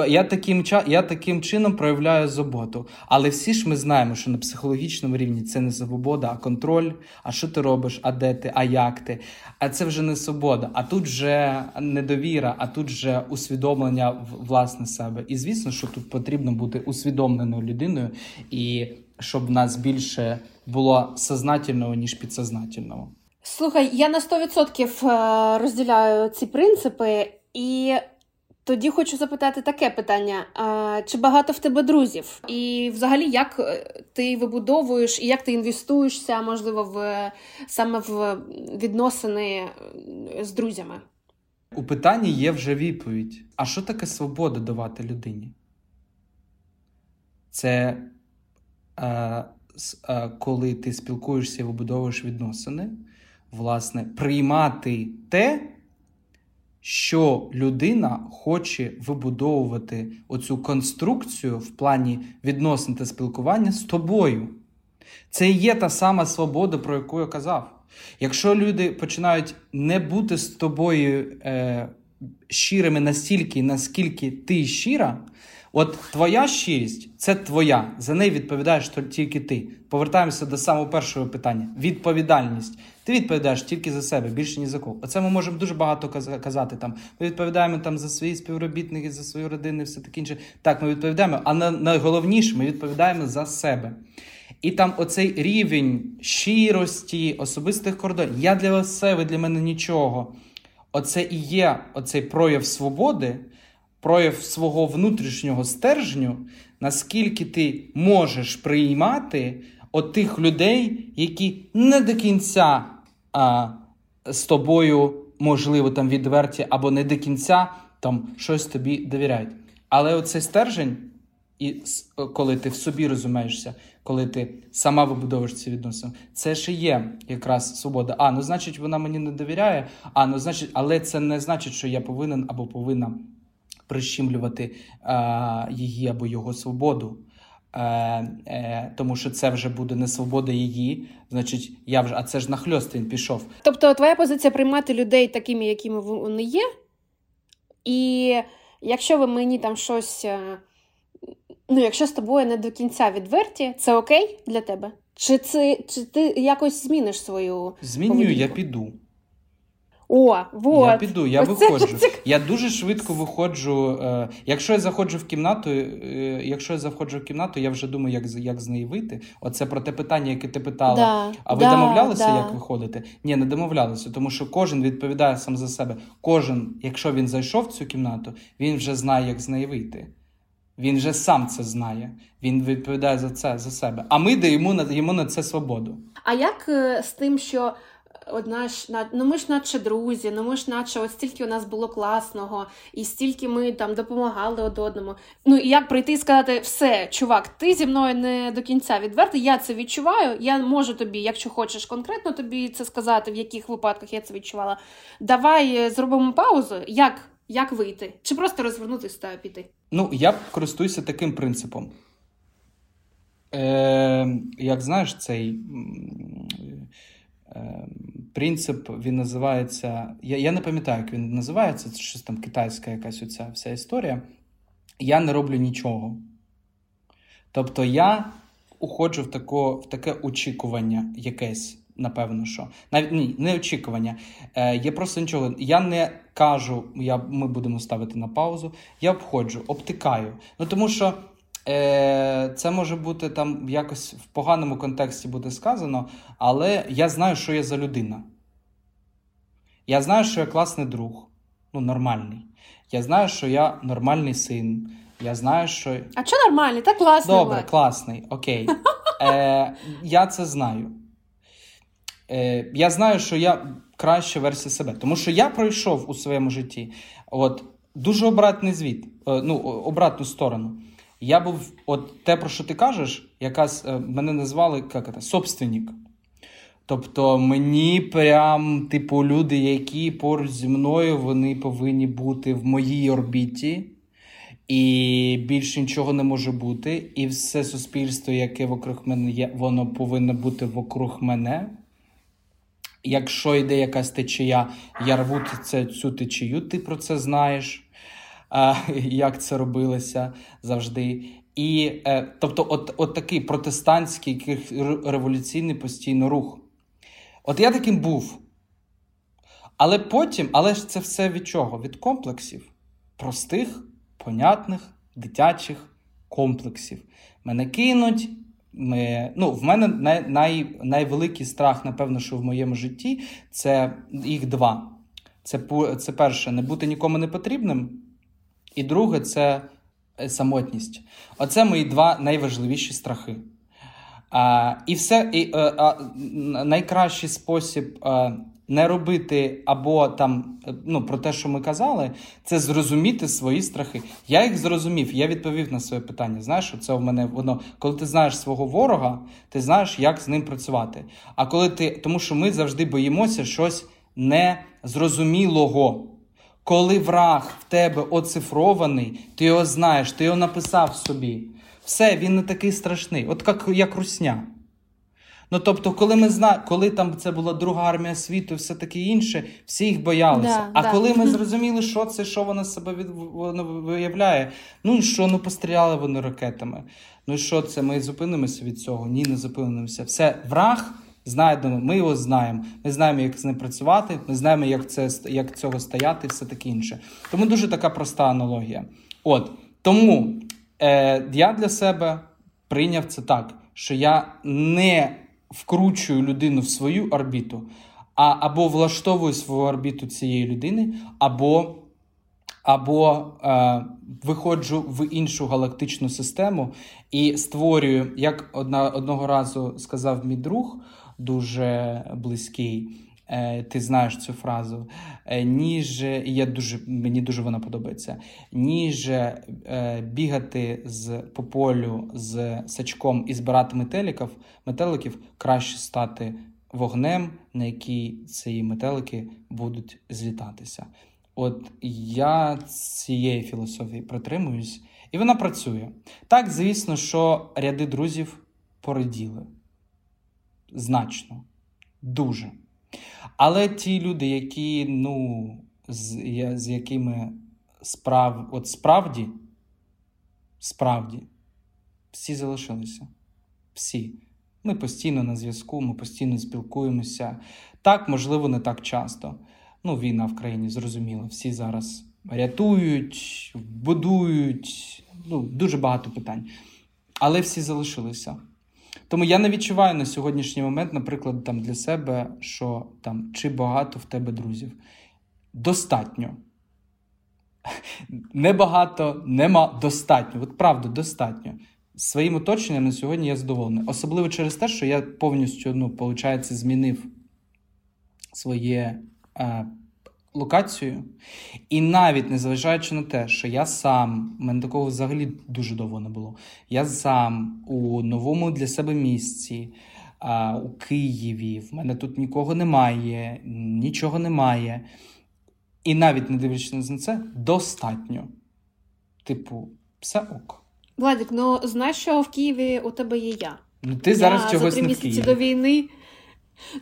я таким, я таким чином проявляю заботу. Але всі ж ми знаємо, що на психологічному рівні це не свобода, а контроль. А що ти робиш, а де ти, а як ти? А це вже не свобода. А тут вже недовіра, а тут вже усвідомлення власне себе. І звісно, що тут потрібно бути усвідомленою людиною, і щоб в нас більше було сознательного, ніж підсознательного. Слухай, я на 100% е, розділяю ці принципи і. Тоді хочу запитати таке питання: а, чи багато в тебе друзів? І взагалі, як е, ти вибудовуєш і як ти інвестуєшся, можливо, в саме в відносини е, з друзями? У питанні є вже відповідь. А що таке свобода давати людині? Це е, е, коли ти спілкуєшся і вибудовуєш відносини, власне, приймати те що людина хоче вибудовувати оцю конструкцію в плані відносин та спілкування з тобою. Це і є та сама свобода, про яку я казав. Якщо люди починають не бути з тобою е, щирими настільки, наскільки ти щира, от твоя щирість це твоя. За неї відповідаєш тільки ти. Повертаємося до самого першого питання: відповідальність. Ти відповідаєш тільки за себе, більше ні за кого. Оце ми можемо дуже багато казати. Там Ми відповідаємо там за свої співробітники, за свою родину, все таке інше. Так, ми відповідаємо, а найголовніше, ми відповідаємо за себе. І там оцей рівень щирості, особистих кордонів. Я для вас все, ви для мене нічого. Оце і є оцей прояв свободи, прояв свого внутрішнього стержню, наскільки ти можеш приймати от тих людей, які не до кінця а, з тобою, можливо, там відверті, або не до кінця там щось тобі довіряють. Але оцей стержень і коли ти в собі розумієшся, коли ти сама вибудовуєш ці відносини, це і є якраз свобода. А, ну значить, вона мені не довіряє, а ну значить, але це не значить, що я повинен або повинна прищемлювати а, її або його свободу. Е, е, Тому що це вже буде не свобода її, значить, я вже, а це ж нахльост він пішов. Тобто, твоя позиція приймати людей такими, якими вони є, і якщо ви мені там щось. Е, ну, якщо з тобою не до кінця відверті, це окей для тебе? Чи це чи ти якось зміниш свою Змінюю, я піду. О, вот. Я піду, я Ось виходжу. Це... Я дуже швидко виходжу. Е, якщо я заходжу в кімнату, е, якщо я заходжу в кімнату, я вже думаю, як як з неї вийти. Оце про те питання, яке ти питала. Да, а ви да, домовлялися, да. як виходити? Ні, не домовлялися, тому що кожен відповідає сам за себе. Кожен, якщо він зайшов в цю кімнату, він вже знає, як з неї вийти. Він вже сам це знає. Він відповідає за це за себе. А ми даємо на йому на це свободу. А як е, з тим, що одна ж ну ми ж наче друзі, ну ми ж наче от стільки у нас було класного, і стільки ми там допомагали од одному. Ну і як прийти і сказати, все, чувак, ти зі мною не до кінця відвертий, я це відчуваю. Я можу тобі, якщо хочеш конкретно тобі це сказати, в яких випадках я це відчувала. Давай е, зробимо паузу. Як як вийти? Чи просто розвернутися та піти? Ну, я користуюся таким принципом. Е, Як знаєш, цей принцип він називається. Я я не пам'ятаю, як він називається, це щось там китайська якась оця вся історія. Я не роблю нічого. Тобто я уходжу в тако, в таке очікування якесь, напевно, що. Навіть ні, не очікування. Е, Є просто нічого. Я не кажу, я, ми будемо ставити на паузу. Я обходжу, обтикаю. Ну тому що е, це може бути там якось в поганому контексті буде сказано, але я знаю, що я за людина. Я знаю, що я класний друг, ну, нормальний. Я знаю, що я нормальний син. Я знаю, що. А що нормальний? Так класний. Добре, класний, окей. *laughs* Е, Я це знаю. Е, Я знаю, що я краща версія себе. Тому що я пройшов у своєму житті от, дуже обратний звіт, е, ну, обратну сторону. Я був, от те, про що ти кажеш, якась е, мене назвали як це, собственник. Тобто мені прям, типу, люди, які поруч зі мною, вони повинні бути в моїй орбіті, і більше нічого не може бути. І все суспільство, яке вокруг мене є, воно повинно бути вокруг мене. Якщо йде якась течія, я рву це, цю течію, ти про це знаєш, *laughs* як це робилося завжди. І, е, Тобто, от от такий протестантський революційний постійно рух. От я таким був. Але потім, але ж це все від чого? Від комплексів. Простих, понятних, дитячих комплексів. Мене кинуть. Ми, ну, В мене най, най, найвеликий страх, напевно, що в моєму житті це їх два. Це це перше, не бути нікому не потрібним. І друге це е, самотність. Оце мої два найважливіші страхи. А, І все і, а, е, а, найкращий спосіб а, не робити або там ну, про те, що ми казали, це зрозуміти свої страхи. Я їх зрозумів, я відповів на своє питання. Знаєш, це в мене воно, коли ти знаєш свого ворога, ти знаєш, як з ним працювати. А коли ти, тому що ми завжди боїмося щось незрозумілого. Коли враг в тебе оцифрований, ти його знаєш, ти його написав собі. Все, він не такий страшний, от як як русня. Ну тобто, коли ми зна... коли там це була друга армія світу, все таке інше, всі їх боялися. Да, а да. коли ми *laughs* зрозуміли, що це, що вона себе від... воно виявляє, ну і що, ну постріляли вони ракетами. Ну і що це? Ми зупинимося від цього? Ні, не зупинимося. Все, враг знайдемо, ми його знаємо. Ми знаємо, як з ним працювати, ми знаємо, як це як цього стояти, і все таке інше. Тому дуже така проста аналогія. От тому е, я для себе прийняв це так, що я не вкручую людину в свою орбіту, а або влаштовую свою орбіту цієї людини, або або е, виходжу в іншу галактичну систему і створюю, як одна, одного разу сказав мій друг, дуже близький. Е, ти знаєш цю фразу, е, ніж я дуже, мені дуже вона подобається, ніж е, бігати з по полю з сачком і збирати метеликів, метеликів, краще стати вогнем, на який ці метелики будуть злітатися. От я цієї філософії притримуюсь, і вона працює. Так, звісно, що ряди друзів пораділи. Значно, дуже. Але ті люди, які, ну, з, з якими справ, от справді, справді, всі залишилися. Всі. Ми постійно на зв'язку, ми постійно спілкуємося. Так, можливо, не так часто. Ну, війна в країні зрозуміла. Всі зараз рятують, будують, ну, дуже багато питань. Але всі залишилися. Тому я не відчуваю на сьогоднішній момент, наприклад, там для себе, що там чи багато в тебе друзів. Достатньо. *laughs* Небагато, нема достатньо. От правда, достатньо. Своїм оточенням на сьогодні я задоволений. Особливо через те, що я повністю, ну, виходить, змінив своє е, локацію. І навіть незважаючи на те, що я сам, в мене такого взагалі дуже довго не було. Я сам у новому для себе місці, а, у Києві, в мене тут нікого немає, нічого немає. І навіть не дивлячись на це, достатньо. Типу, все ок. Владик, ну знаєш, що в Києві у тебе є я. Ну ти зараз я чогось за три не в місяці Києві. до війни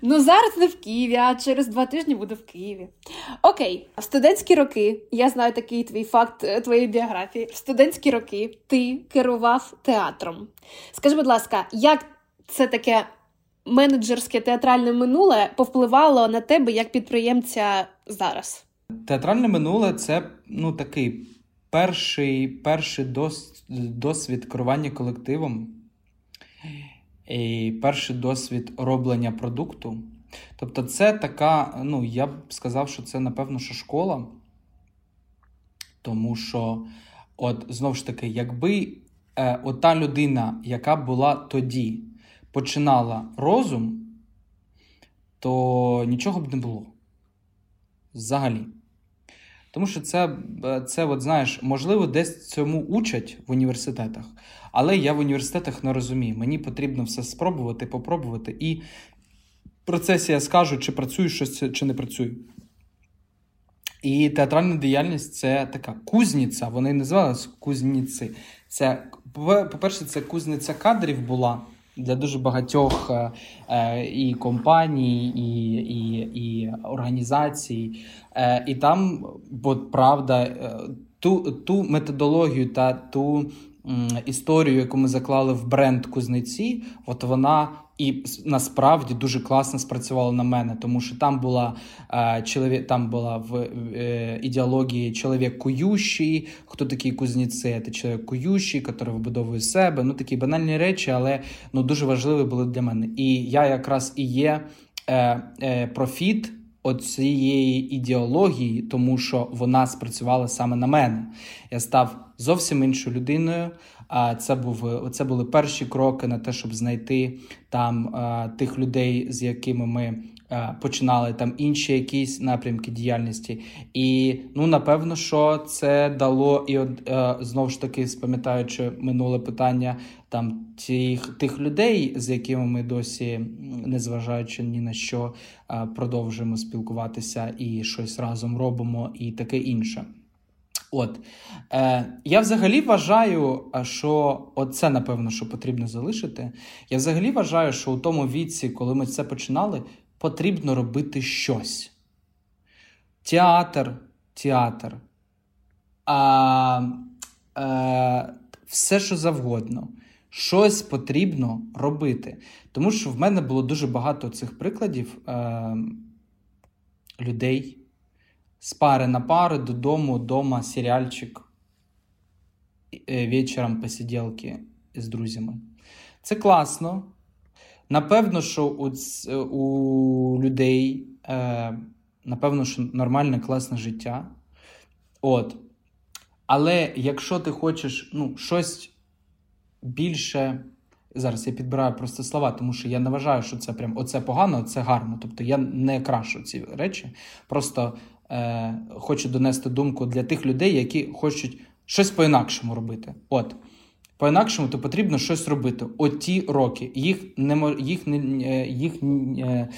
Ну, зараз не в Києві, а через два тижні буду в Києві. Окей, в студентські роки, я знаю такий твій факт е, твоєї біографії. В студентські роки ти керував театром. Скажи, будь ласка, як це таке менеджерське театральне минуле повпливало на тебе як підприємця зараз? Театральне минуле це ну такий перший перший дос, досвід керування колективом і перший досвід роблення продукту. Тобто, це така, ну, я б сказав, що це, напевно, що школа. Тому що, от знову ж таки, якби е, ота людина, яка була тоді, починала розум, то нічого б не було. Взагалі. Тому що це, е, це от, знаєш, можливо, десь цьому учать в університетах, але я в університетах не розумію. Мені потрібно все спробувати, попробувати. І в процесі я скажу, чи працюю щось, чи не працюю. І театральна діяльність це така кузніця. Вони називалися кузніці. Це, по-перше, це кузниця кадрів була для дуже багатьох е, е, і компаній, і і, і організацій. Е, І там, бо правда, е, ту, ту методологію та ту історію, яку ми заклали в бренд кузниці, от вона і насправді дуже класно спрацювала на мене, тому що там була е, чоловік, там була в е, ідеології чоловік кующий, хто такий кузніці? Це чоловік кующий, який вибудовує себе. Ну такі банальні речі, але ну дуже важливі були для мене. І я якраз і є е, е, профіт оцієї ідеології, тому що вона спрацювала саме на мене. Я став зовсім іншою людиною. А це був це були перші кроки на те, щоб знайти там тих людей, з якими ми. Починали там інші якісь напрямки діяльності, і ну напевно, що це дало і от знову ж таки, спам'ятаючи минуле питання, там тих тих людей, з якими ми досі, незважаючи ні на що, продовжуємо спілкуватися і щось разом робимо, і таке інше. От е, я взагалі вважаю, що це напевно, що потрібно залишити. Я взагалі вважаю, що у тому віці, коли ми це починали, потрібно робити щось. Театр, театр, а, е, все, що завгодно. Щось потрібно робити. Тому що в мене було дуже багато цих прикладів е, людей з пари на пари додому, дома, серіальчик, е, вечором посиділки з друзями. Це класно. Напевно, що у у людей, е, напевно, що нормальне, класне життя. От. Але якщо ти хочеш ну, щось більше, Зараз я підбираю просто слова, тому що я не вважаю, що це прям оце погано, оце гарно. Тобто я не крашу ці речі. Просто е, хочу донести думку для тих людей, які хочуть щось по-інакшому робити. От. По-інакшому, то потрібно щось робити. От ті роки. Їх не, їх, не, їх е,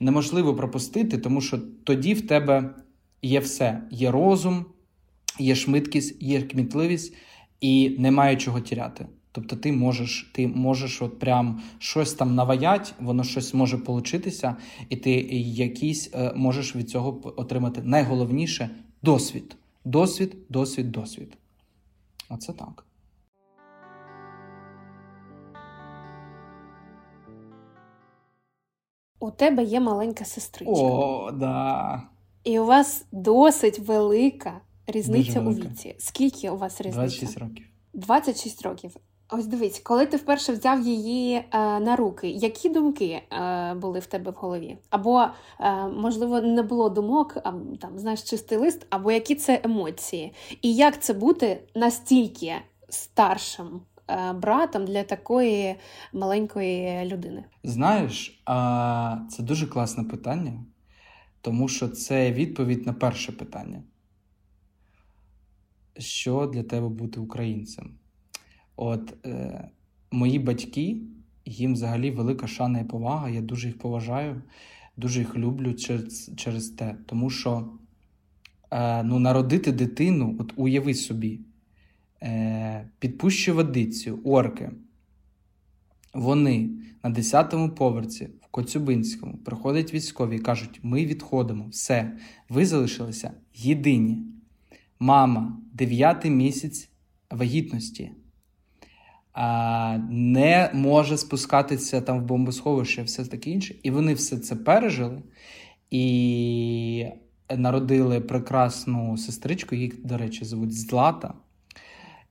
неможливо пропустити, тому що тоді в тебе є все: є розум, є швидкість, є кмітливість і немає чого тіряти. Тобто ти можеш ти можеш от прям щось там наваять, воно щось може получитися, і ти якийсь е, можеш від цього отримати найголовніше досвід. Досвід, досвід, досвід. Оце так. У тебе є маленька сестричка. О, да. І у вас досить велика різниця у віці. Скільки у вас різниця? 26 років. 26 років. Ось дивись, коли ти вперше взяв її е, на руки, які думки е, були в тебе в голові? Або, е, можливо, не було думок, а там знаєш чистий лист, або які це емоції? І як це бути настільки старшим е, братом для такої маленької людини? Знаєш, а, це дуже класне питання, тому що це відповідь на перше питання. Що для тебе бути українцем? От е, мої батьки, їм взагалі велика шана і повага. Я дуже їх поважаю, дуже їх люблю через через те. Тому що е, ну, народити дитину, от уяви собі, е, підпущу водицю, орки. Вони на 10-му поверсі в Коцюбинському приходять військові і кажуть: ми відходимо, все, ви залишилися єдині. Мама, дев'ятий місяць вагітності не може спускатися там в бомбосховище, все таке інше. І вони все це пережили і народили прекрасну сестричку, їх, до речі, звуть Злата.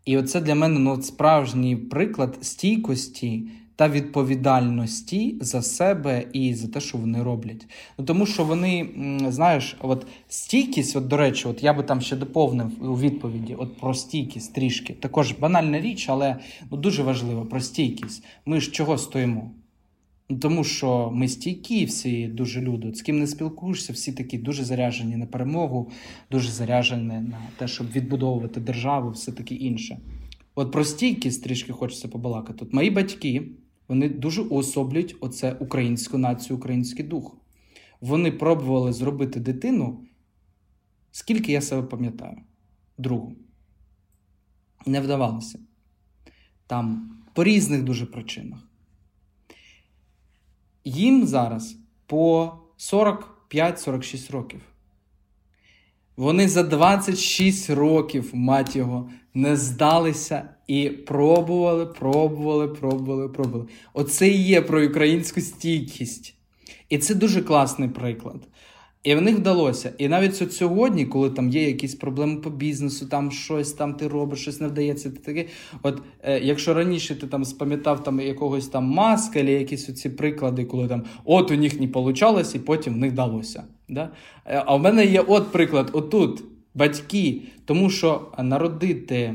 І оце для мене ну, справжній приклад стійкості та відповідальності за себе і за те, що вони роблять. Ну тому що вони, знаєш, от стійкість, от до речі, от я би там ще доповнив у відповіді от про стійкість трішки. Також банальна річ, але ну, дуже важливо про стійкість. Ми ж чого стоїмо? Ну, тому що ми стійкі, всі дуже люди. От з ким не спілкуєшся, всі такі дуже заряжені на перемогу, дуже заряжені на те, щоб відбудовувати державу, все таке інше. От про стійкість трішки хочеться побалакати. От мої батьки. Вони дуже уособлюють оце українську націю, український дух. Вони пробували зробити дитину, скільки я себе пам'ятаю, другу. Не вдавалося. Там по різних дуже причинах. Їм зараз по 45-46 років. Вони за 26 років, мать його, не здалися і пробували, пробували, пробували, пробували. Оце і є про українську стійкість. І це дуже класний приклад. І в них вдалося. І навіть от сьогодні, коли там є якісь проблеми по бізнесу, там щось там ти робиш, щось не вдається. Ти таке. От е, якщо раніше ти там спам'ятав там якогось там маска, або якісь оці приклади, коли там от у них не вийшло, і потім в них вдалося. Да? Е, а в мене є от приклад, отут батьки, тому що народити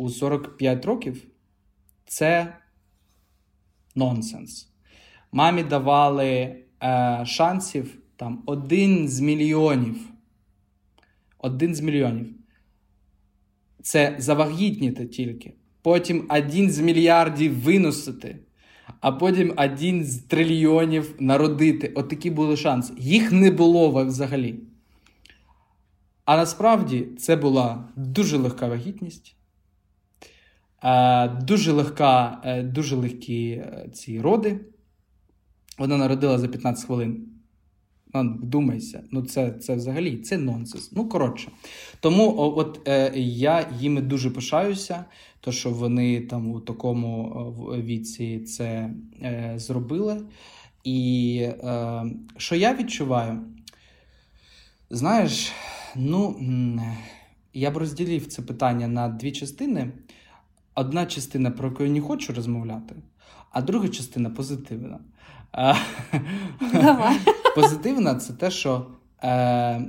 у 45 років це нонсенс. Мамі давали е, шансів там один з мільйонів. Один з мільйонів. Це завагітніти тільки. Потім один з мільярдів виносити, а потім один з трильйонів народити. От такі були шанси. Їх не було взагалі. А насправді це була дуже легка вагітність, дуже легка, е, дуже легкі е, ці роди. Вона народила за 15 хвилин. Ну, Вдумайся, ну це це взагалі це нонсенс. Ну, коротше. Тому от е, я їми дуже пишаюся, то що вони там у такому віці це е, зробили. І е, що я відчуваю, знаєш, ну я б розділив це питання на дві частини. Одна частина, про яку я не хочу розмовляти, а друга частина позитивна. Давай. *laughs* Позитивна це те, що е,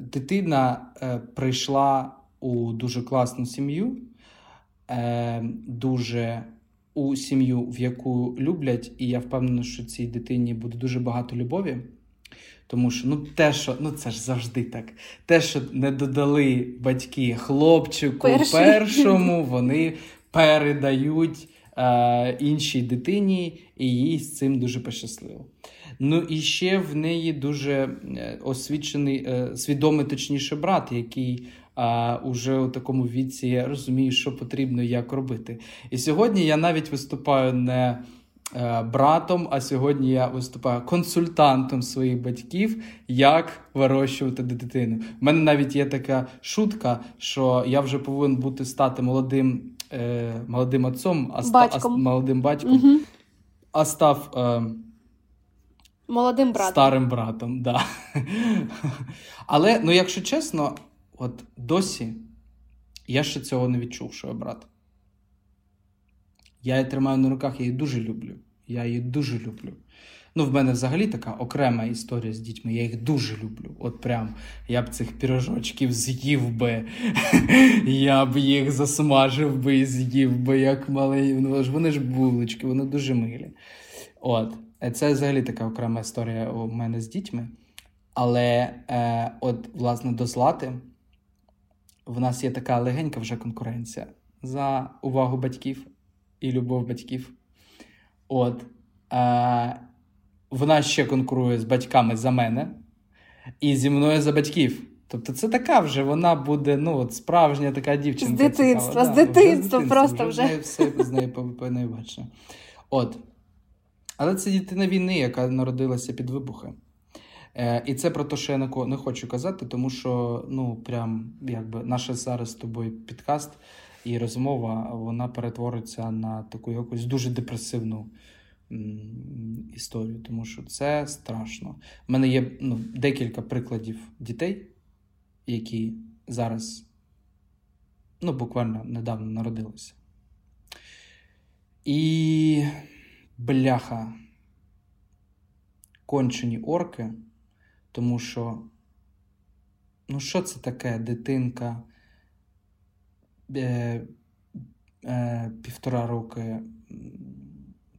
дитина е, прийшла у дуже класну сім'ю, е, дуже у сім'ю, в яку люблять, і я впевнений, що цій дитині буде дуже багато любові. Тому що ну те, що ну це ж завжди так. Те, що не додали батьки хлопчику Перший. першому, вони передають е, іншій дитині, і їй з цим дуже пощасливо. Ну і ще в неї дуже е, освічений, е, свідомий точніше брат, який а, уже у такому віці розуміє, що потрібно як робити. І сьогодні я навіть виступаю не е, братом, а сьогодні я виступаю консультантом своїх батьків, як вирощувати дитину. У мене навіть є така шутка, що я вже повинен бути стати молодим, е, молодим отцом, а, ста, а Батьком. с- молодим батьком, Угу. а став. Е, Молодим братом. Старим братом, да. Але, ну, якщо чесно, от досі я ще цього не відчув, що я брат. Я її тримаю на руках, я її дуже люблю. Я її дуже люблю. Ну, в мене взагалі така окрема історія з дітьми. Я їх дуже люблю. От прям я б цих пірожочків з'їв би. *laughs* Я б їх засмажив би і з'їв би, як малий. Ну, Вони ж булочки, вони дуже милі. От. Е, Це взагалі така окрема історія у мене з дітьми. Але е, от, власне, до Злати в нас є така легенька вже конкуренція за увагу батьків і любов батьків. От. Е, вона ще конкурує з батьками за мене і зі мною за батьків. Тобто це така вже вона буде ну, от справжня така дівчинка. З дитинства, цікава. з Да, вже дитинства просто вже. з все з нею по- От. Але це дитина війни, яка народилася під вибухи. Е, і це про те, що я не, не хочу казати, тому що ну, прям, якби, наш зараз з тобою підкаст і розмова вона перетвориться на таку якусь дуже депресивну історію, тому що це страшно. У мене є ну, декілька прикладів дітей, які зараз ну, буквально недавно народилися. І бляха, кончені орки, тому що, ну, що це таке дитинка півтора роки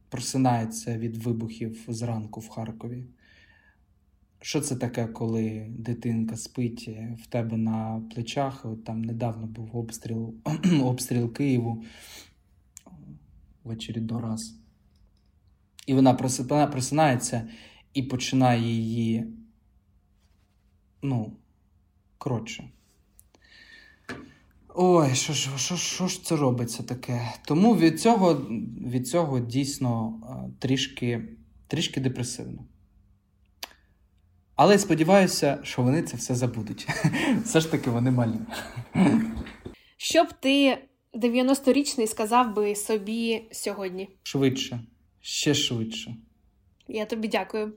просинається від вибухів зранку в Харкові? Що це таке, коли дитинка спить е, в тебе на плечах? От там недавно був обстріл, *clears throat* обстріл Києву в очередной раз. І вона просинається і починає її. Ну, коротше. Ой, що ж, що, що ж це робиться таке? Тому від цього, від цього дійсно е, трішки, трішки депресивно. Але сподіваюся, що вони це все забудуть. *laughs* Все ж таки вони малі. Що б ти 90-річний сказав би собі сьогодні? Швидше, ще швидше. Я тобі дякую.